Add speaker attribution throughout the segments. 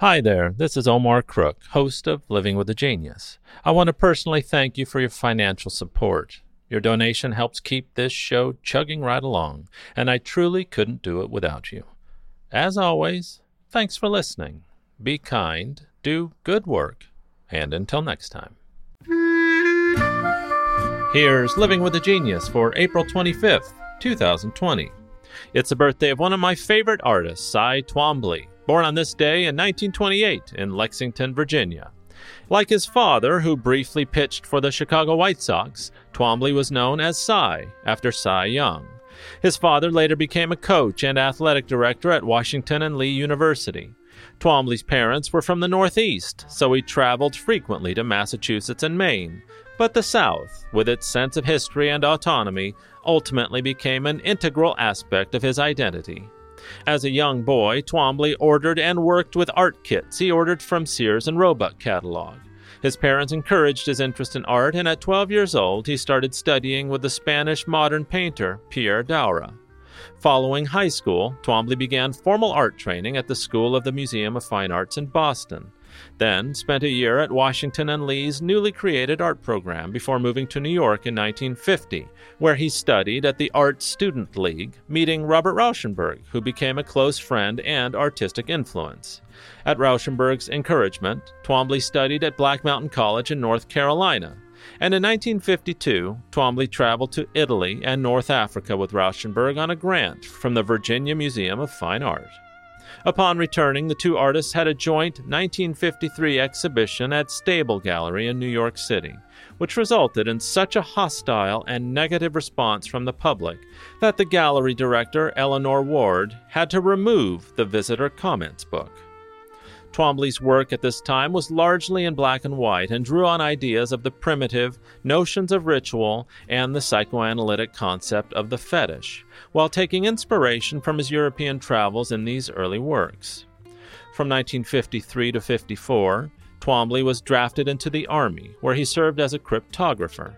Speaker 1: Hi there, this is Omar Crook, host of Living with a Genius. I want to personally thank you for your financial support. Your donation helps keep this show chugging right along, and I truly couldn't do it without you. As always, thanks for listening. Be kind, do good work, and until next time. Here's Living with a Genius for April 25th, 2020. It's the birthday of one of my favorite artists, Cy Twombly born on this day in 1928 in Lexington, Virginia. Like his father, who briefly pitched for the Chicago White Sox, Twombly was known as Cy, after Cy Young. His father later became a coach and athletic director at Washington and Lee University. Twombly's parents were from the Northeast, so he traveled frequently to Massachusetts and Maine. But the South, with its sense of history and autonomy, ultimately became an integral aspect of his identity. As a young boy, Twombly ordered and worked with art kits he ordered from Sears and Roebuck catalog. His parents encouraged his interest in art, and at 12 years old, he started studying with the Spanish modern painter Pierre Daura. Following high school, Twombly began formal art training at the School of the Museum of Fine Arts in Boston then spent a year at Washington and Lee's newly created art program before moving to New York in 1950, where he studied at the Art Student League, meeting Robert Rauschenberg, who became a close friend and artistic influence. At Rauschenberg's encouragement, Twombly studied at Black Mountain College in North Carolina, and in 1952, Twombly traveled to Italy and North Africa with Rauschenberg on a grant from the Virginia Museum of Fine Art. Upon returning, the two artists had a joint 1953 exhibition at Stable Gallery in New York City, which resulted in such a hostile and negative response from the public that the gallery director, Eleanor Ward, had to remove the visitor comments book. Twombly's work at this time was largely in black and white and drew on ideas of the primitive, notions of ritual, and the psychoanalytic concept of the fetish, while taking inspiration from his European travels in these early works. From 1953 to 54, Twombly was drafted into the Army, where he served as a cryptographer.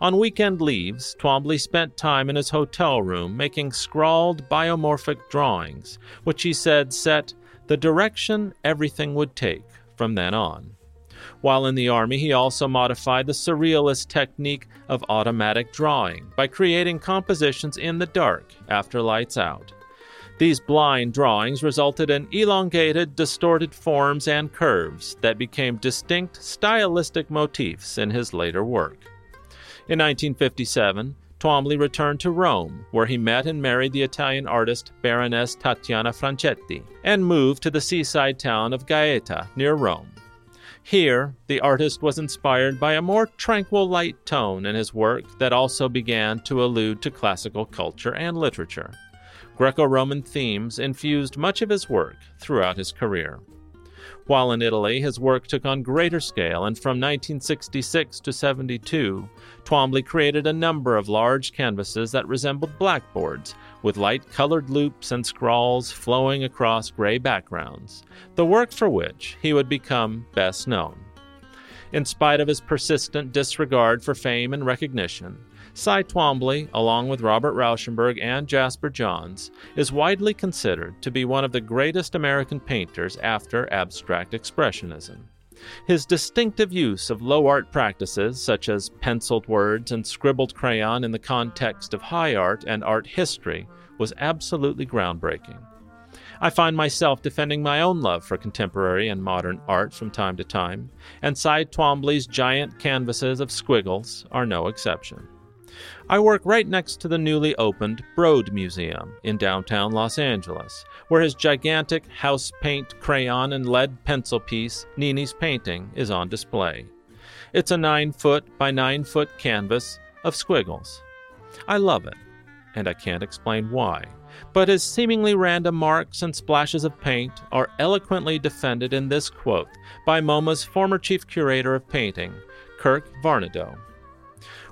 Speaker 1: On weekend leaves, Twombly spent time in his hotel room making scrawled biomorphic drawings, which he said set the direction everything would take from then on. While in the Army, he also modified the surrealist technique of automatic drawing by creating compositions in the dark after lights out. These blind drawings resulted in elongated, distorted forms and curves that became distinct stylistic motifs in his later work. In 1957, Twombly returned to Rome, where he met and married the Italian artist Baroness Tatiana Franchetti, and moved to the seaside town of Gaeta, near Rome. Here, the artist was inspired by a more tranquil light tone in his work that also began to allude to classical culture and literature. Greco Roman themes infused much of his work throughout his career. While in Italy, his work took on greater scale, and from 1966 to 72, Twombly created a number of large canvases that resembled blackboards, with light colored loops and scrawls flowing across gray backgrounds, the work for which he would become best known. In spite of his persistent disregard for fame and recognition, Cy Twombly, along with Robert Rauschenberg and Jasper Johns, is widely considered to be one of the greatest American painters after abstract expressionism. His distinctive use of low art practices, such as penciled words and scribbled crayon in the context of high art and art history, was absolutely groundbreaking. I find myself defending my own love for contemporary and modern art from time to time, and Cy Twombly's giant canvases of squiggles are no exception. I work right next to the newly opened Broad Museum in downtown Los Angeles, where his gigantic house paint crayon and lead pencil piece, Nini's Painting, is on display. It's a 9 foot by 9 foot canvas of squiggles. I love it, and I can't explain why, but his seemingly random marks and splashes of paint are eloquently defended in this quote by MoMA's former chief curator of painting, Kirk Varnedoe.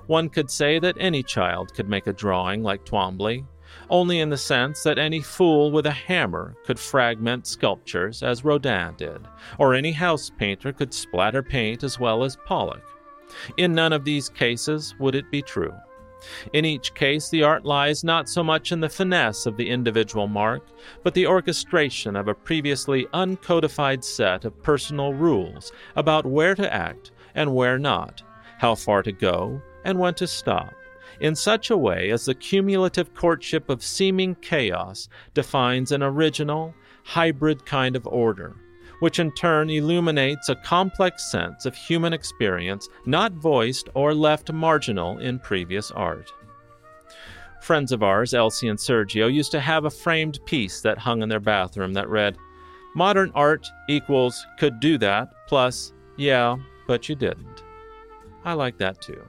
Speaker 1: One could say that any child could make a drawing like Twombly, only in the sense that any fool with a hammer could fragment sculptures as Rodin did, or any house painter could splatter paint as well as Pollock. In none of these cases would it be true. In each case, the art lies not so much in the finesse of the individual mark, but the orchestration of a previously uncodified set of personal rules about where to act and where not, how far to go and when to stop, in such a way as the cumulative courtship of seeming chaos defines an original, hybrid kind of order which in turn illuminates a complex sense of human experience not voiced or left marginal in previous art. Friends of ours, Elsie and Sergio, used to have a framed piece that hung in their bathroom that read, Modern art equals could do that, plus, yeah, but you didn't. I like that too.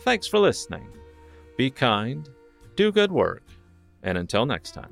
Speaker 1: Thanks for listening. Be kind, do good work, and until next time.